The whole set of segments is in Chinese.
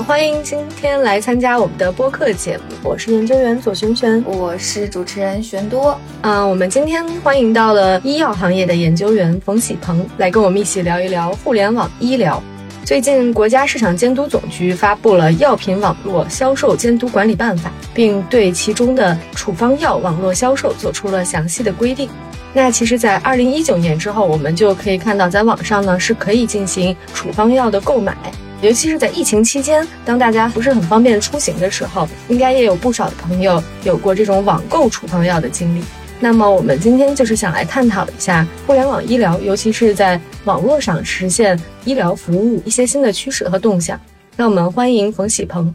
好，欢迎今天来参加我们的播客节目。我是研究员左璇璇，我是主持人玄多。啊，我们今天欢迎到了医药行业的研究员冯喜鹏，来跟我们一起聊一聊互联网医疗。最近，国家市场监督总局发布了《药品网络销售监督管理办法》，并对其中的处方药网络销售做出了详细的规定。那其实，在二零一九年之后，我们就可以看到，在网上呢是可以进行处方药的购买。尤其是在疫情期间，当大家不是很方便出行的时候，应该也有不少的朋友有过这种网购处方药的经历。那么，我们今天就是想来探讨一下互联网医疗，尤其是在网络上实现医疗服务一些新的趋势和动向。让我们欢迎冯喜鹏。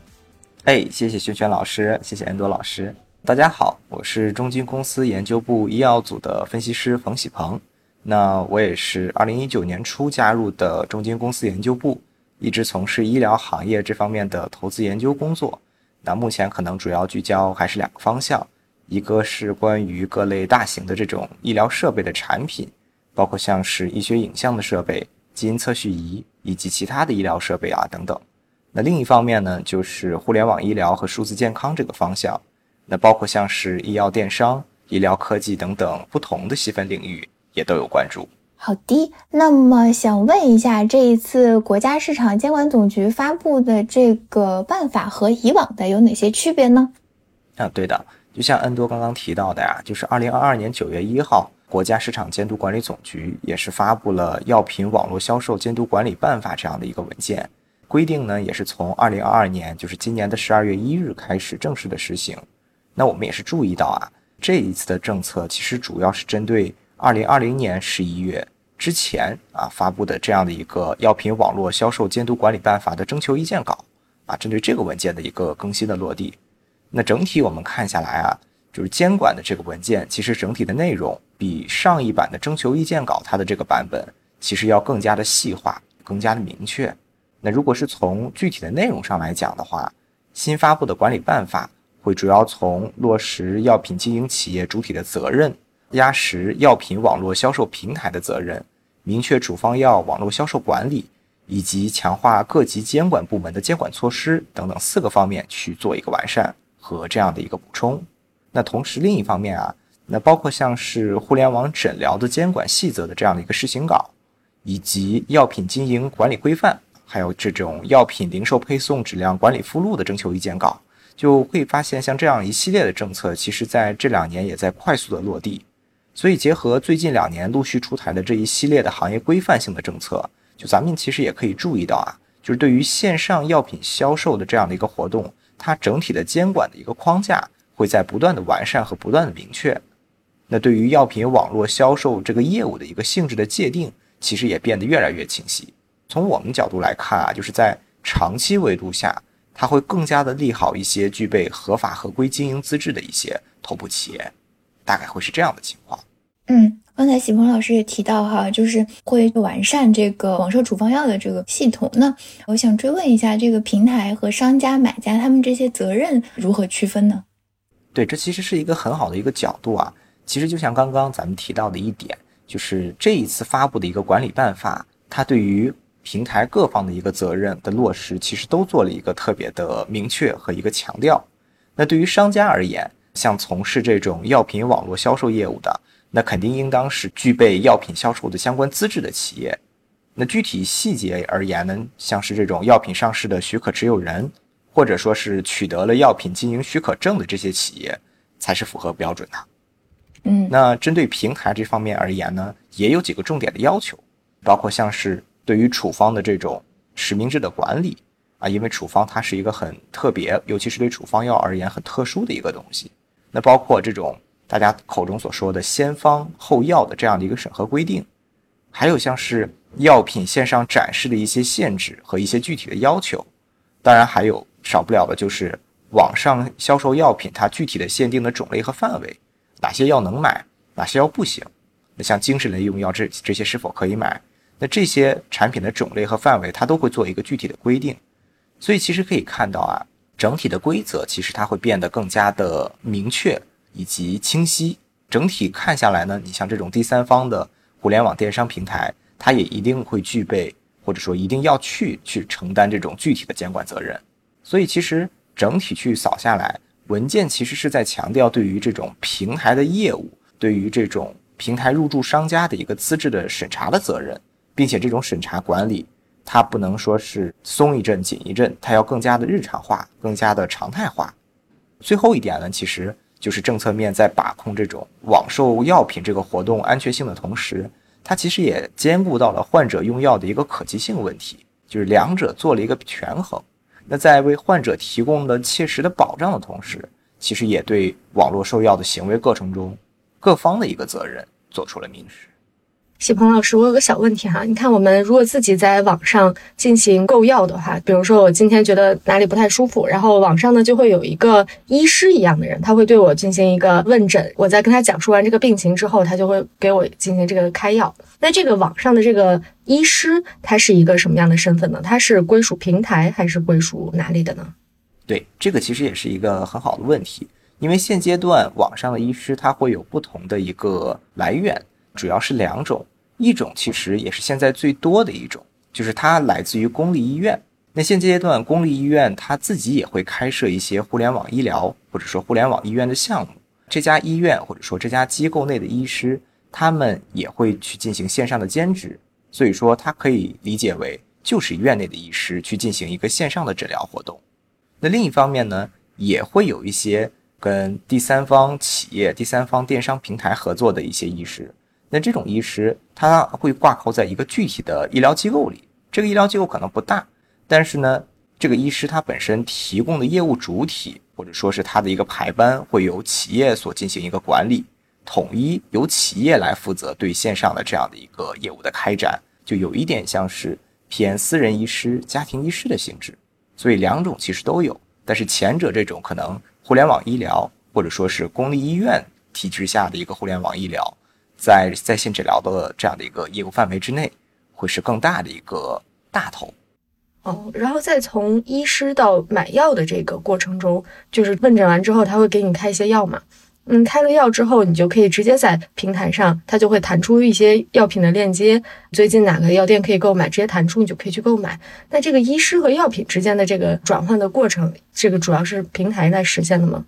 哎，谢谢轩轩老师，谢谢恩多老师。大家好，我是中金公司研究部医药组的分析师冯喜鹏。那我也是二零一九年初加入的中金公司研究部。一直从事医疗行业这方面的投资研究工作，那目前可能主要聚焦还是两个方向，一个是关于各类大型的这种医疗设备的产品，包括像是医学影像的设备、基因测序仪以及其他的医疗设备啊等等。那另一方面呢，就是互联网医疗和数字健康这个方向，那包括像是医药电商、医疗科技等等不同的细分领域也都有关注。好的，那么想问一下，这一次国家市场监管总局发布的这个办法和以往的有哪些区别呢？啊，对的，就像恩多刚刚提到的呀，就是二零二二年九月一号，国家市场监督管理总局也是发布了《药品网络销售监督管理办法》这样的一个文件，规定呢也是从二零二二年，就是今年的十二月一日开始正式的实行。那我们也是注意到啊，这一次的政策其实主要是针对二零二零年十一月。之前啊发布的这样的一个药品网络销售监督管理办法的征求意见稿啊，针对这个文件的一个更新的落地。那整体我们看下来啊，就是监管的这个文件，其实整体的内容比上一版的征求意见稿它的这个版本其实要更加的细化，更加的明确。那如果是从具体的内容上来讲的话，新发布的管理办法会主要从落实药品经营企业主体的责任。压实药品网络销售平台的责任，明确处方药网络销售管理，以及强化各级监管部门的监管措施等等四个方面去做一个完善和这样的一个补充。那同时另一方面啊，那包括像是互联网诊疗的监管细则的这样的一个试行稿，以及药品经营管理规范，还有这种药品零售配送质量管理附录的征求意见稿，就会发现像这样一系列的政策，其实在这两年也在快速的落地。所以，结合最近两年陆续出台的这一系列的行业规范性的政策，就咱们其实也可以注意到啊，就是对于线上药品销售的这样的一个活动，它整体的监管的一个框架会在不断的完善和不断的明确。那对于药品网络销售这个业务的一个性质的界定，其实也变得越来越清晰。从我们角度来看啊，就是在长期维度下，它会更加的利好一些具备合法合规经营资质的一些头部企业。大概会是这样的情况。嗯，刚才喜鹏老师也提到哈，就是会完善这个网售处方药的这个系统。那我想追问一下，这个平台和商家、买家他们这些责任如何区分呢？对，这其实是一个很好的一个角度啊。其实就像刚刚咱们提到的一点，就是这一次发布的一个管理办法，它对于平台各方的一个责任的落实，其实都做了一个特别的明确和一个强调。那对于商家而言，像从事这种药品网络销售业务的，那肯定应当是具备药品销售的相关资质的企业。那具体细节而言呢，像是这种药品上市的许可持有人，或者说是取得了药品经营许可证的这些企业，才是符合标准的。嗯，那针对平台这方面而言呢，也有几个重点的要求，包括像是对于处方的这种实名制的管理啊，因为处方它是一个很特别，尤其是对处方药而言很特殊的一个东西。那包括这种大家口中所说的先方后药的这样的一个审核规定，还有像是药品线上展示的一些限制和一些具体的要求，当然还有少不了的就是网上销售药品它具体的限定的种类和范围，哪些药能买，哪些药不行。那像精神类用药这这些是否可以买？那这些产品的种类和范围它都会做一个具体的规定。所以其实可以看到啊。整体的规则其实它会变得更加的明确以及清晰。整体看下来呢，你像这种第三方的互联网电商平台，它也一定会具备或者说一定要去去承担这种具体的监管责任。所以其实整体去扫下来，文件其实是在强调对于这种平台的业务，对于这种平台入驻商家的一个资质的审查的责任，并且这种审查管理，它不能说是松一阵紧一阵，它要更加的日常化，更加的常态化。最后一点呢，其实就是政策面在把控这种网售药品这个活动安全性的同时，它其实也兼顾到了患者用药的一个可及性问题，就是两者做了一个权衡。那在为患者提供了切实的保障的同时，其实也对网络售药的行为过程中各方的一个责任做出了明示。喜鹏老师，我有个小问题哈，你看我们如果自己在网上进行购药的话，比如说我今天觉得哪里不太舒服，然后网上呢就会有一个医师一样的人，他会对我进行一个问诊，我在跟他讲述完这个病情之后，他就会给我进行这个开药。那这个网上的这个医师，他是一个什么样的身份呢？他是归属平台还是归属哪里的呢？对，这个其实也是一个很好的问题，因为现阶段网上的医师他会有不同的一个来源。主要是两种，一种其实也是现在最多的一种，就是它来自于公立医院。那现阶段公立医院它自己也会开设一些互联网医疗或者说互联网医院的项目。这家医院或者说这家机构内的医师，他们也会去进行线上的兼职。所以说，它可以理解为就是院内的医师去进行一个线上的诊疗活动。那另一方面呢，也会有一些跟第三方企业、第三方电商平台合作的一些医师。那这种医师他会挂靠在一个具体的医疗机构里，这个医疗机构可能不大，但是呢，这个医师他本身提供的业务主体或者说是他的一个排班会由企业所进行一个管理，统一由企业来负责对线上的这样的一个业务的开展，就有一点像是偏私人医师、家庭医师的性质。所以两种其实都有，但是前者这种可能互联网医疗或者说是公立医院体制下的一个互联网医疗。在在线诊疗的这样的一个业务范围之内，会是更大的一个大头。哦，然后再从医师到买药的这个过程中，就是问诊完之后，他会给你开一些药嘛？嗯，开了药之后，你就可以直接在平台上，它就会弹出一些药品的链接。最近哪个药店可以购买，直接弹出，你就可以去购买。那这个医师和药品之间的这个转换的过程，这个主要是平台来实现的吗？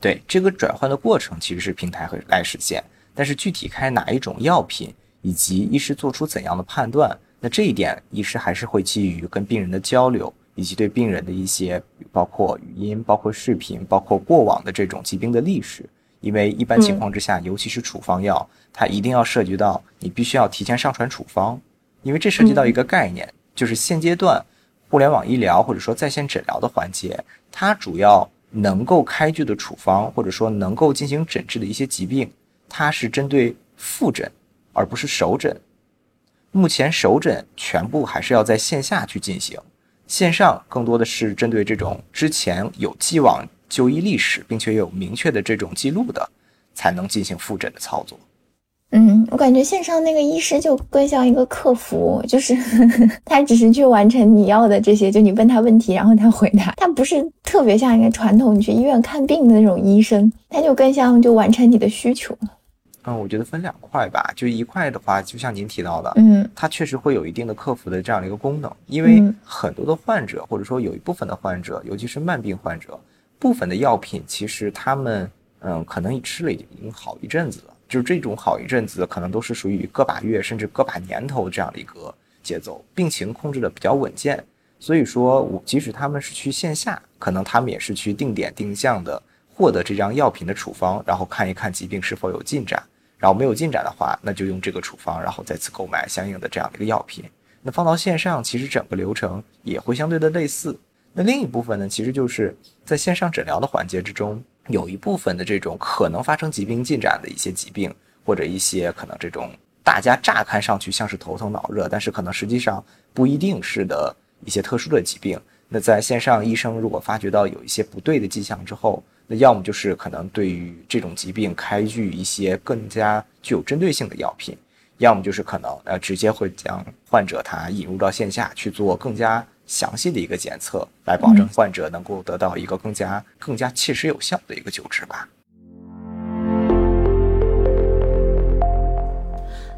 对，这个转换的过程其实是平台会来实现。但是具体开哪一种药品，以及医师做出怎样的判断，那这一点医师还是会基于跟病人的交流，以及对病人的一些包括语音、包括视频、包括过往的这种疾病的历史。因为一般情况之下，尤其是处方药，它一定要涉及到你必须要提前上传处方，因为这涉及到一个概念，就是现阶段互联网医疗或者说在线诊疗的环节，它主要能够开具的处方，或者说能够进行诊治的一些疾病。它是针对复诊，而不是首诊。目前首诊全部还是要在线下去进行，线上更多的是针对这种之前有既往就医历史，并且有明确的这种记录的，才能进行复诊的操作。嗯，我感觉线上那个医师就更像一个客服，就是 他只是去完成你要的这些，就你问他问题，然后他回答。他不是特别像一个传统你去医院看病的那种医生，他就更像就完成你的需求。嗯，我觉得分两块吧。就一块的话，就像您提到的，嗯，它确实会有一定的客服的这样的一个功能。因为很多的患者，或者说有一部分的患者，尤其是慢病患者，部分的药品其实他们，嗯，可能吃了已经好一阵子了。就是这种好一阵子，可能都是属于个把月甚至个把年头这样的一个节奏，病情控制的比较稳健。所以说，我即使他们是去线下，可能他们也是去定点定向的获得这张药品的处方，然后看一看疾病是否有进展。然后没有进展的话，那就用这个处方，然后再次购买相应的这样的一个药品。那放到线上，其实整个流程也会相对的类似。那另一部分呢，其实就是在线上诊疗的环节之中，有一部分的这种可能发生疾病进展的一些疾病，或者一些可能这种大家乍看上去像是头疼脑热，但是可能实际上不一定是的一些特殊的疾病。那在线上，医生如果发觉到有一些不对的迹象之后，那要么就是可能对于这种疾病开具一些更加具有针对性的药品，要么就是可能呃直接会将患者他引入到线下去做更加详细的一个检测，来保证患者能够得到一个更加更加切实有效的一个救治吧。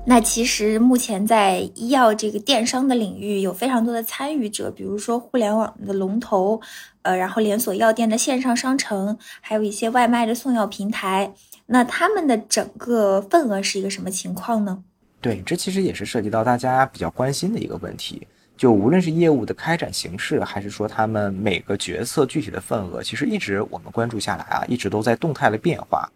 那其实目前在医药这个电商的领域有非常多的参与者，比如说互联网的龙头，呃，然后连锁药店的线上商城，还有一些外卖的送药平台。那他们的整个份额是一个什么情况呢？对，这其实也是涉及到大家比较关心的一个问题。就无论是业务的开展形式，还是说他们每个角色具体的份额，其实一直我们关注下来啊，一直都在动态的变化。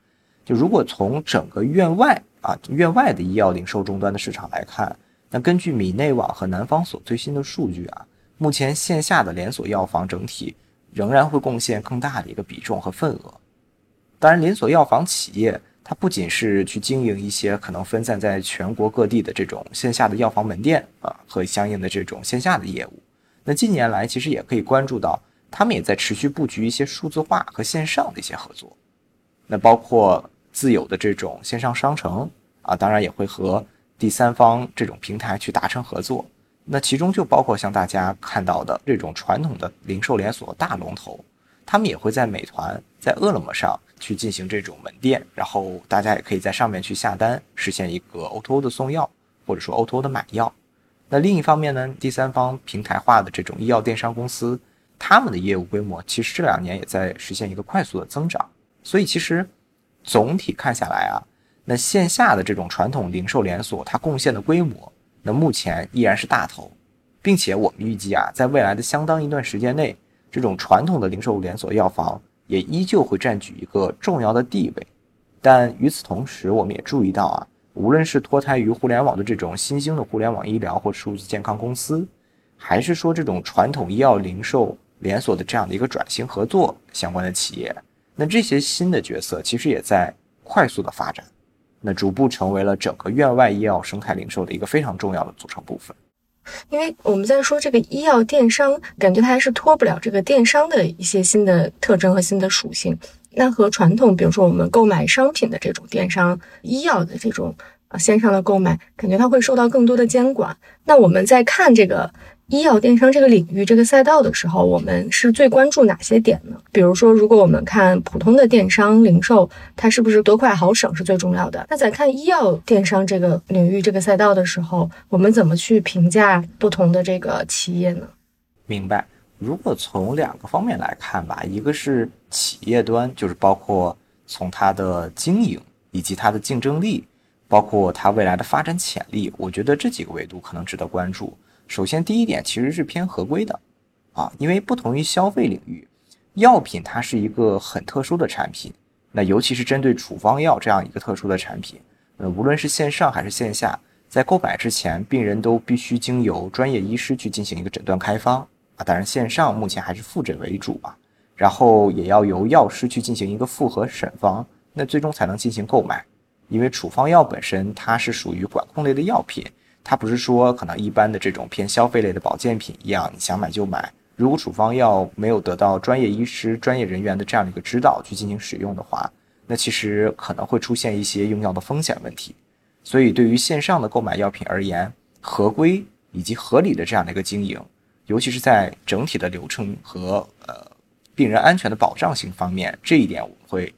就如果从整个院外啊院外的医药零售终端的市场来看，那根据米内网和南方所最新的数据啊，目前线下的连锁药房整体仍然会贡献更大的一个比重和份额。当然，连锁药房企业。它不仅是去经营一些可能分散在全国各地的这种线下的药房门店啊，和相应的这种线下的业务。那近年来其实也可以关注到，他们也在持续布局一些数字化和线上的一些合作。那包括自有的这种线上商城啊，当然也会和第三方这种平台去达成合作。那其中就包括像大家看到的这种传统的零售连锁大龙头，他们也会在美团、在饿了么上。去进行这种门店，然后大家也可以在上面去下单，实现一个 O2O 的送药，或者说 O2O 的买药。那另一方面呢，第三方平台化的这种医药电商公司，他们的业务规模其实这两年也在实现一个快速的增长。所以其实总体看下来啊，那线下的这种传统零售连锁，它贡献的规模，那目前依然是大头，并且我们预计啊，在未来的相当一段时间内，这种传统的零售连锁药房。也依旧会占据一个重要的地位，但与此同时，我们也注意到啊，无论是脱胎于互联网的这种新兴的互联网医疗或数字健康公司，还是说这种传统医药零售连锁的这样的一个转型合作相关的企业，那这些新的角色其实也在快速的发展，那逐步成为了整个院外医药生态零售的一个非常重要的组成部分。因为我们在说这个医药电商，感觉它还是脱不了这个电商的一些新的特征和新的属性。那和传统，比如说我们购买商品的这种电商，医药的这种啊线上的购买，感觉它会受到更多的监管。那我们在看这个。医药电商这个领域、这个赛道的时候，我们是最关注哪些点呢？比如说，如果我们看普通的电商零售，它是不是多快好省是最重要的？那在看医药电商这个领域、这个赛道的时候，我们怎么去评价不同的这个企业呢？明白。如果从两个方面来看吧，一个是企业端，就是包括从它的经营以及它的竞争力，包括它未来的发展潜力，我觉得这几个维度可能值得关注。首先，第一点其实是偏合规的，啊，因为不同于消费领域，药品它是一个很特殊的产品，那尤其是针对处方药这样一个特殊的产品，呃，无论是线上还是线下，在购买之前，病人都必须经由专业医师去进行一个诊断开方，啊，当然线上目前还是复诊为主嘛，然后也要由药师去进行一个复核审方，那最终才能进行购买，因为处方药本身它是属于管控类的药品。它不是说可能一般的这种偏消费类的保健品一样，你想买就买。如果处方药没有得到专业医师、专业人员的这样的一个指导去进行使用的话，那其实可能会出现一些用药的风险问题。所以，对于线上的购买药品而言，合规以及合理的这样的一个经营，尤其是在整体的流程和呃病人安全的保障性方面，这一点我们会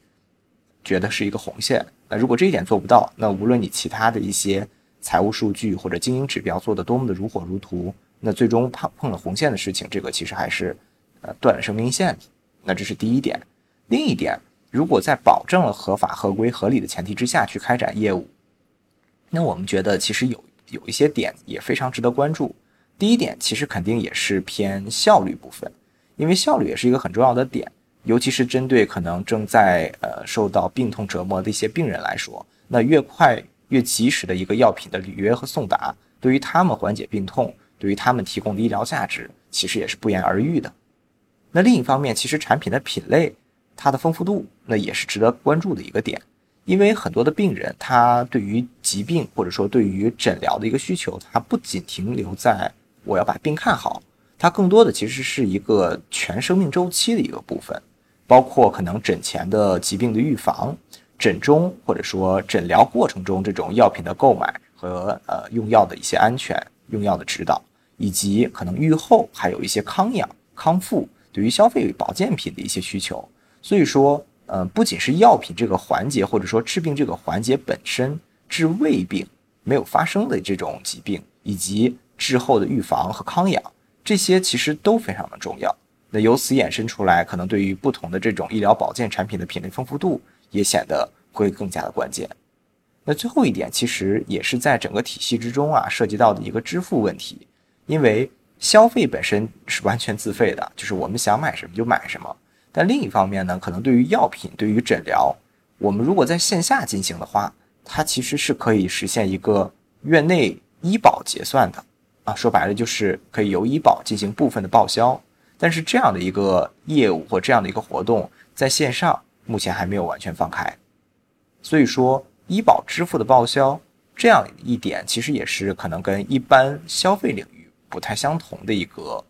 觉得是一个红线。那如果这一点做不到，那无论你其他的一些。财务数据或者经营指标做得多么的如火如荼，那最终碰碰了红线的事情，这个其实还是呃断了生命线。那这是第一点。另一点，如果在保证了合法、合规、合理的前提之下去开展业务，那我们觉得其实有有一些点也非常值得关注。第一点，其实肯定也是偏效率部分，因为效率也是一个很重要的点，尤其是针对可能正在呃受到病痛折磨的一些病人来说，那越快。越及时的一个药品的履约和送达，对于他们缓解病痛，对于他们提供的医疗价值，其实也是不言而喻的。那另一方面，其实产品的品类，它的丰富度，那也是值得关注的一个点。因为很多的病人，他对于疾病或者说对于诊疗的一个需求，他不仅停留在我要把病看好，它更多的其实是一个全生命周期的一个部分，包括可能诊前的疾病的预防。诊中或者说诊疗过程中，这种药品的购买和呃用药的一些安全、用药的指导，以及可能愈后还有一些康养、康复对于消费保健品的一些需求。所以说，呃，不仅是药品这个环节，或者说治病这个环节本身治胃病，没有发生的这种疾病，以及治后的预防和康养，这些其实都非常的重要。那由此衍生出来，可能对于不同的这种医疗保健产品的品类丰富度也显得会更加的关键。那最后一点，其实也是在整个体系之中啊，涉及到的一个支付问题，因为消费本身是完全自费的，就是我们想买什么就买什么。但另一方面呢，可能对于药品、对于诊疗，我们如果在线下进行的话，它其实是可以实现一个院内医保结算的啊，说白了就是可以由医保进行部分的报销。但是这样的一个业务或这样的一个活动，在线上目前还没有完全放开，所以说医保支付的报销这样一点，其实也是可能跟一般消费领域不太相同的一个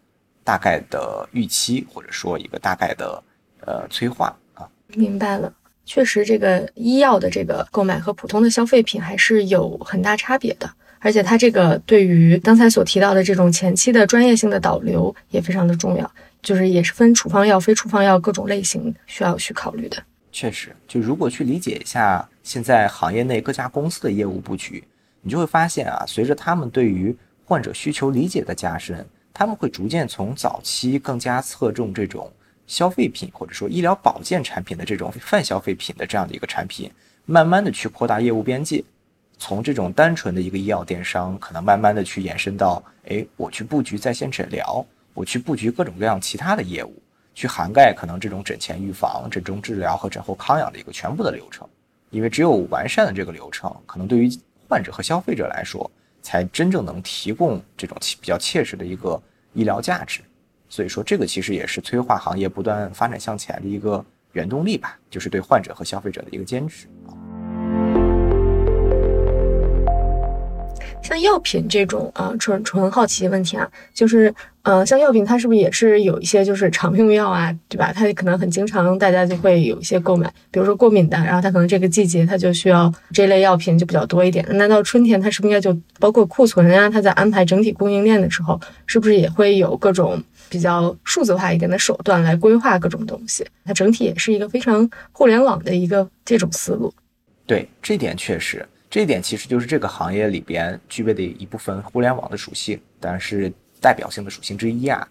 大概的预期，或者说一个大概的呃催化啊。明白了，确实这个医药的这个购买和普通的消费品还是有很大差别的。而且它这个对于刚才所提到的这种前期的专业性的导流也非常的重要，就是也是分处方药、非处方药各种类型需要去考虑的。确实，就如果去理解一下现在行业内各家公司的业务布局，你就会发现啊，随着他们对于患者需求理解的加深，他们会逐渐从早期更加侧重这种消费品或者说医疗保健产品的这种泛消费品的这样的一个产品，慢慢的去扩大业务边界。从这种单纯的一个医药电商，可能慢慢的去延伸到，哎，我去布局在线诊疗，我去布局各种各样其他的业务，去涵盖可能这种诊前预防、诊中治疗和诊后康养的一个全部的流程。因为只有完善的这个流程，可能对于患者和消费者来说，才真正能提供这种比较切实的一个医疗价值。所以说，这个其实也是催化行业不断发展向前的一个原动力吧，就是对患者和消费者的一个坚持像药品这种啊，纯纯好奇问题啊，就是呃，像药品它是不是也是有一些就是常用药啊，对吧？它可能很经常大家就会有一些购买，比如说过敏的，然后它可能这个季节它就需要这类药品就比较多一点。那到春天它是不是应该就包括库存啊？它在安排整体供应链的时候，是不是也会有各种比较数字化一点的手段来规划各种东西？它整体也是一个非常互联网的一个这种思路。对，这点确实。这一点其实就是这个行业里边具备的一部分互联网的属性，当然是代表性的属性之一啊。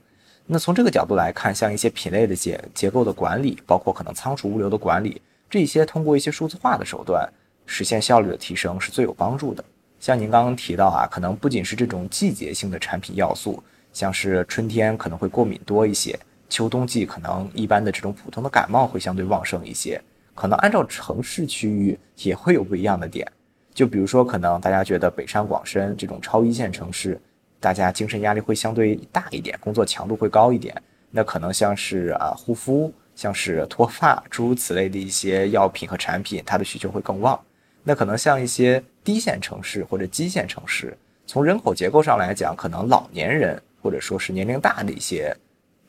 那从这个角度来看，像一些品类的结结构的管理，包括可能仓储物流的管理，这些通过一些数字化的手段实现效率的提升是最有帮助的。像您刚刚提到啊，可能不仅是这种季节性的产品要素，像是春天可能会过敏多一些，秋冬季可能一般的这种普通的感冒会相对旺盛一些，可能按照城市区域也会有不一样的点。就比如说，可能大家觉得北上广深这种超一线城市，大家精神压力会相对大一点，工作强度会高一点。那可能像是啊护肤，像是脱发，诸如此类的一些药品和产品，它的需求会更旺。那可能像一些低线城市或者基线城市，从人口结构上来讲，可能老年人或者说是年龄大的一些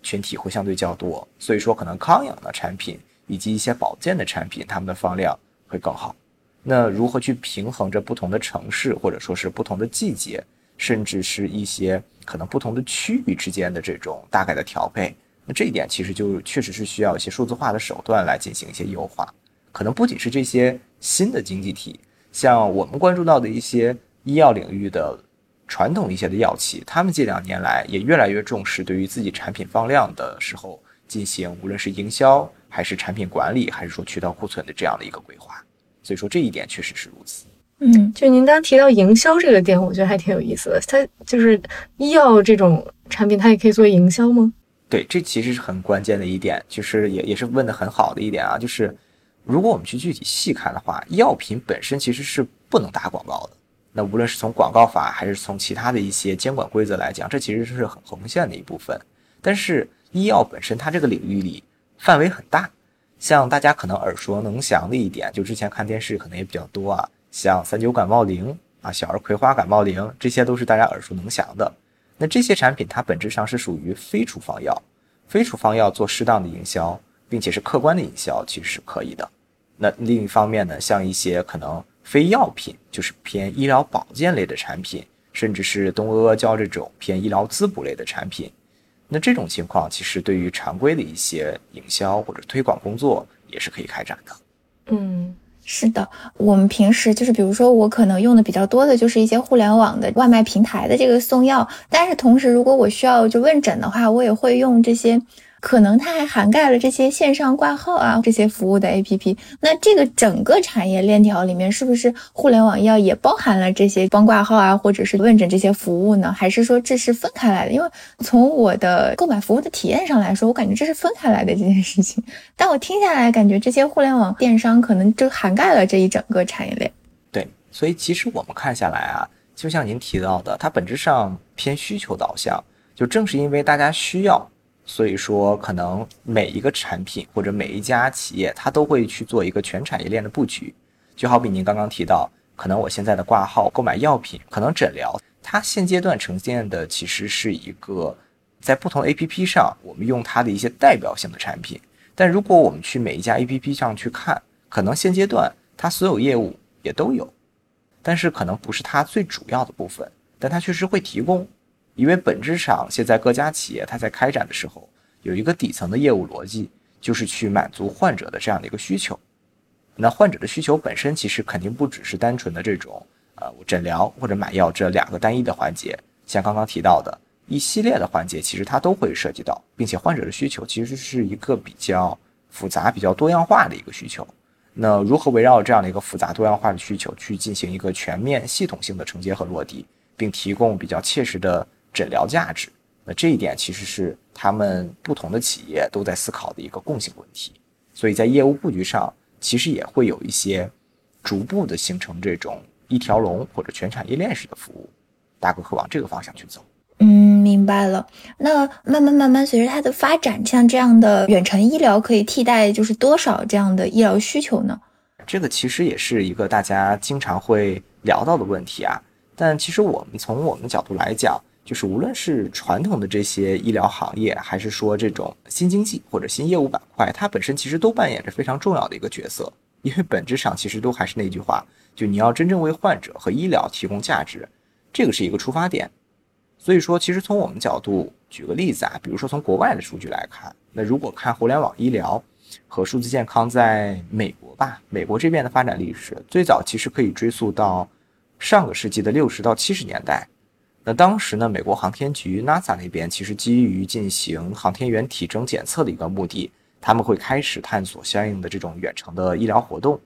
群体会相对较多，所以说可能康养的产品以及一些保健的产品，它们的放量会更好。那如何去平衡着不同的城市，或者说是不同的季节，甚至是一些可能不同的区域之间的这种大概的调配？那这一点其实就确实是需要一些数字化的手段来进行一些优化。可能不仅是这些新的经济体，像我们关注到的一些医药领域的传统一些的药企，他们近两年来也越来越重视对于自己产品放量的时候进行，无论是营销还是产品管理，还是说渠道库存的这样的一个规划。所以说这一点确实是如此。嗯，就您刚提到营销这个点，我觉得还挺有意思的。它就是医药这种产品，它也可以做营销吗？对，这其实是很关键的一点，就是也也是问的很好的一点啊。就是如果我们去具体细看的话，药品本身其实是不能打广告的。那无论是从广告法还是从其他的一些监管规则来讲，这其实是很红线的一部分。但是医药本身它这个领域里范围很大。像大家可能耳熟能详的一点，就之前看电视可能也比较多啊，像三九感冒灵啊、小儿葵花感冒灵，这些都是大家耳熟能详的。那这些产品它本质上是属于非处方药，非处方药做适当的营销，并且是客观的营销，其实是可以的。那另一方面呢，像一些可能非药品，就是偏医疗保健类的产品，甚至是东阿阿胶这种偏医疗滋补类的产品。那这种情况，其实对于常规的一些营销或者推广工作也是可以开展的。嗯，是的，我们平时就是比如说我可能用的比较多的就是一些互联网的外卖平台的这个送药，但是同时如果我需要就问诊的话，我也会用这些。可能它还涵盖了这些线上挂号啊这些服务的 APP，那这个整个产业链条里面，是不是互联网医药也包含了这些帮挂号啊，或者是问诊这些服务呢？还是说这是分开来的？因为从我的购买服务的体验上来说，我感觉这是分开来的这件事情。但我听下来，感觉这些互联网电商可能就涵盖了这一整个产业链。对，所以其实我们看下来啊，就像您提到的，它本质上偏需求导向，就正是因为大家需要。所以说，可能每一个产品或者每一家企业，它都会去做一个全产业链的布局。就好比您刚刚提到，可能我现在的挂号、购买药品，可能诊疗，它现阶段呈现的其实是一个在不同 APP 上，我们用它的一些代表性的产品。但如果我们去每一家 APP 上去看，可能现阶段它所有业务也都有，但是可能不是它最主要的部分，但它确实会提供。因为本质上，现在各家企业它在开展的时候，有一个底层的业务逻辑，就是去满足患者的这样的一个需求。那患者的需求本身其实肯定不只是单纯的这种，呃，诊疗或者买药这两个单一的环节。像刚刚提到的一系列的环节，其实它都会涉及到，并且患者的需求其实是一个比较复杂、比较多样化的一个需求。那如何围绕这样的一个复杂多样化的需求去进行一个全面系统性的承接和落地，并提供比较切实的。诊疗价值，那这一点其实是他们不同的企业都在思考的一个共性问题，所以在业务布局上，其实也会有一些逐步的形成这种一条龙或者全产业链式的服务，大概会往这个方向去走。嗯，明白了。那慢慢慢慢随着它的发展，像这样的远程医疗可以替代就是多少这样的医疗需求呢？这个其实也是一个大家经常会聊到的问题啊。但其实我们从我们的角度来讲，就是无论是传统的这些医疗行业，还是说这种新经济或者新业务板块，它本身其实都扮演着非常重要的一个角色。因为本质上其实都还是那句话，就你要真正为患者和医疗提供价值，这个是一个出发点。所以说，其实从我们角度举个例子啊，比如说从国外的数据来看，那如果看互联网医疗和数字健康在美国吧，美国这边的发展历史，最早其实可以追溯到上个世纪的六十到七十年代。那当时呢，美国航天局 NASA 那边其实基于进行航天员体征检测的一个目的，他们会开始探索相应的这种远程的医疗活动。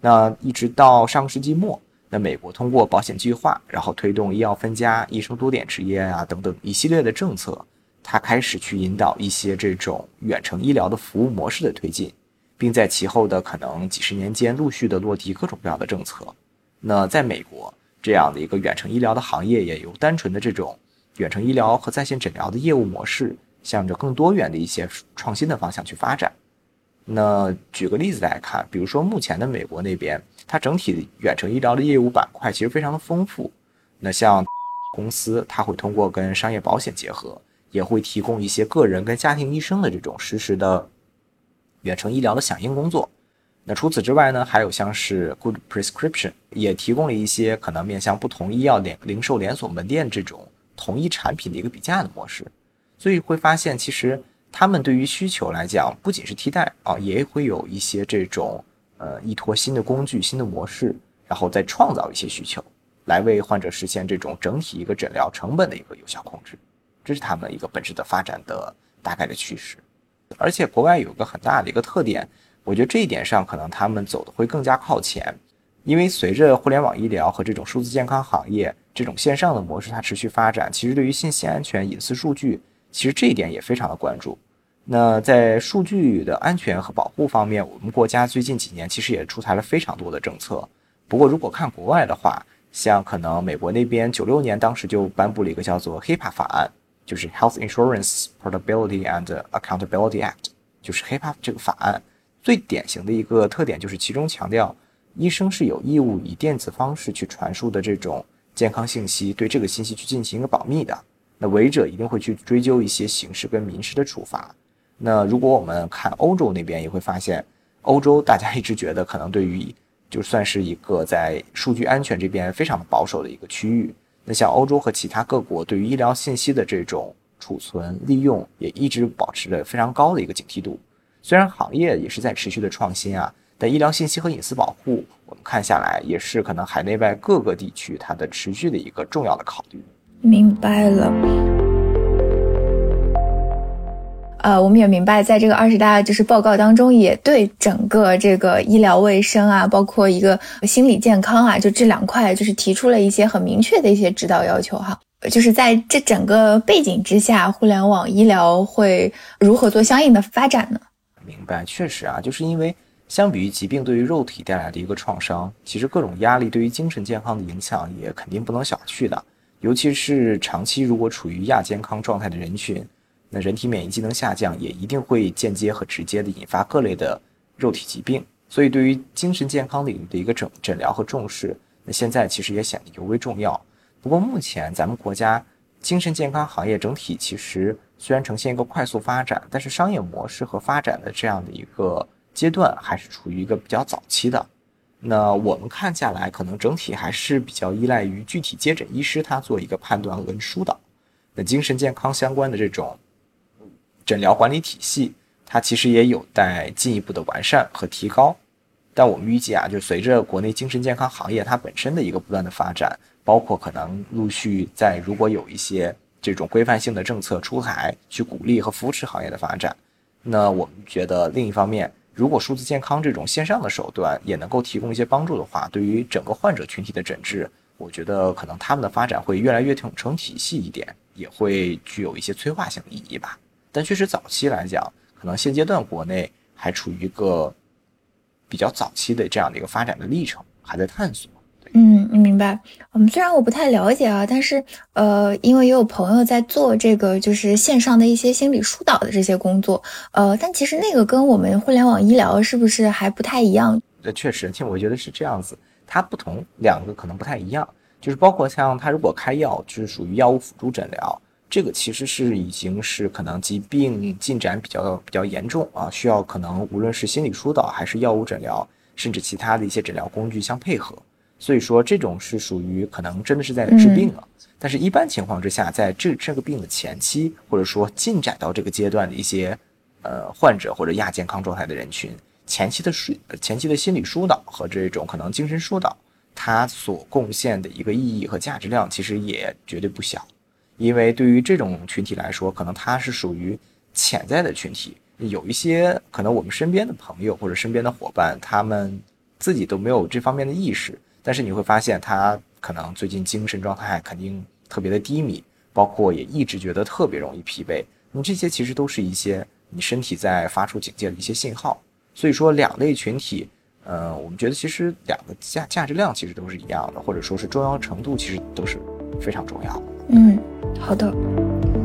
那一直到上个世纪末，那美国通过保险计划，然后推动医药分家、医生多点执业啊等等一系列的政策，它开始去引导一些这种远程医疗的服务模式的推进，并在其后的可能几十年间陆续的落地各种各样的政策。那在美国。这样的一个远程医疗的行业，也由单纯的这种远程医疗和在线诊疗的业务模式，向着更多元的一些创新的方向去发展。那举个例子来看，比如说目前的美国那边，它整体远程医疗的业务板块其实非常的丰富。那像公司，它会通过跟商业保险结合，也会提供一些个人跟家庭医生的这种实时的远程医疗的响应工作。那除此之外呢，还有像是 Good Prescription 也提供了一些可能面向不同医药连零售连锁门店这种同一产品的一个比价的模式，所以会发现其实他们对于需求来讲，不仅是替代啊，也会有一些这种呃依托新的工具、新的模式，然后再创造一些需求，来为患者实现这种整体一个诊疗成本的一个有效控制，这是他们一个本质的发展的大概的趋势。而且国外有个很大的一个特点。我觉得这一点上，可能他们走的会更加靠前，因为随着互联网医疗和这种数字健康行业这种线上的模式它持续发展，其实对于信息安全、隐私数据，其实这一点也非常的关注。那在数据的安全和保护方面，我们国家最近几年其实也出台了非常多的政策。不过，如果看国外的话，像可能美国那边九六年当时就颁布了一个叫做 HIPAA 法案，就是 Health Insurance Portability and Accountability Act，就是 HIPAA 这个法案。最典型的一个特点就是，其中强调医生是有义务以电子方式去传输的这种健康信息，对这个信息去进行一个保密的。那违者一定会去追究一些刑事跟民事的处罚。那如果我们看欧洲那边，也会发现，欧洲大家一直觉得可能对于就算是一个在数据安全这边非常的保守的一个区域。那像欧洲和其他各国对于医疗信息的这种储存利用，也一直保持着非常高的一个警惕度。虽然行业也是在持续的创新啊，但医疗信息和隐私保护，我们看下来也是可能海内外各个地区它的持续的一个重要的考虑。明白了。呃，我们也明白，在这个二十大就是报告当中，也对整个这个医疗卫生啊，包括一个心理健康啊，就这两块，就是提出了一些很明确的一些指导要求哈。就是在这整个背景之下，互联网医疗会如何做相应的发展呢？白，确实啊，就是因为相比于疾病对于肉体带来的一个创伤，其实各种压力对于精神健康的影响也肯定不能小觑的，尤其是长期如果处于亚健康状态的人群。那人体免疫机能下降，也一定会间接和直接的引发各类的肉体疾病。所以，对于精神健康领域的一个诊诊疗和重视，那现在其实也显得尤为重要。不过，目前咱们国家精神健康行业整体其实虽然呈现一个快速发展，但是商业模式和发展的这样的一个阶段，还是处于一个比较早期的。那我们看下来，可能整体还是比较依赖于具体接诊医师他做一个判断和疏导。那精神健康相关的这种。诊疗管理体系，它其实也有待进一步的完善和提高。但我们预计啊，就随着国内精神健康行业它本身的一个不断的发展，包括可能陆续在如果有一些这种规范性的政策出台，去鼓励和扶持行业的发展，那我们觉得另一方面，如果数字健康这种线上的手段也能够提供一些帮助的话，对于整个患者群体的诊治，我觉得可能他们的发展会越来越成成体系一点，也会具有一些催化性意义吧。但确实，早期来讲，可能现阶段国内还处于一个比较早期的这样的一个发展的历程，还在探索。嗯，明白。嗯，虽然我不太了解啊，但是呃，因为也有朋友在做这个，就是线上的一些心理疏导的这些工作。呃，但其实那个跟我们互联网医疗是不是还不太一样？呃，确实，其实我觉得是这样子，它不同，两个可能不太一样。就是包括像他如果开药，就是属于药物辅助诊疗。这个其实是已经是可能疾病进展比较比较严重啊，需要可能无论是心理疏导还是药物诊疗，甚至其他的一些诊疗工具相配合。所以说这种是属于可能真的是在治病了。但是，一般情况之下，在这这个病的前期，或者说进展到这个阶段的一些呃患者或者亚健康状态的人群，前期的疏前期的心理疏导和这种可能精神疏导，它所贡献的一个意义和价值量，其实也绝对不小。因为对于这种群体来说，可能它是属于潜在的群体，有一些可能我们身边的朋友或者身边的伙伴，他们自己都没有这方面的意识，但是你会发现他可能最近精神状态肯定特别的低迷，包括也一直觉得特别容易疲惫，那么这些其实都是一些你身体在发出警戒的一些信号。所以说两类群体，呃，我们觉得其实两个价价值量其实都是一样的，或者说是重要程度其实都是非常重要的。嗯。好的，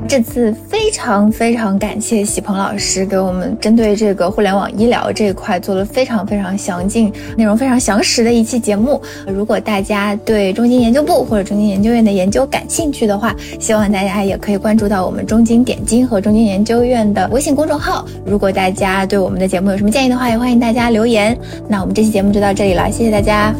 这次非常非常感谢喜鹏老师给我们针对这个互联网医疗这一块做了非常非常详尽、内容非常详实的一期节目。如果大家对中金研究部或者中金研究院的研究感兴趣的话，希望大家也可以关注到我们中金点金和中金研究院的微信公众号。如果大家对我们的节目有什么建议的话，也欢迎大家留言。那我们这期节目就到这里了，谢谢大家。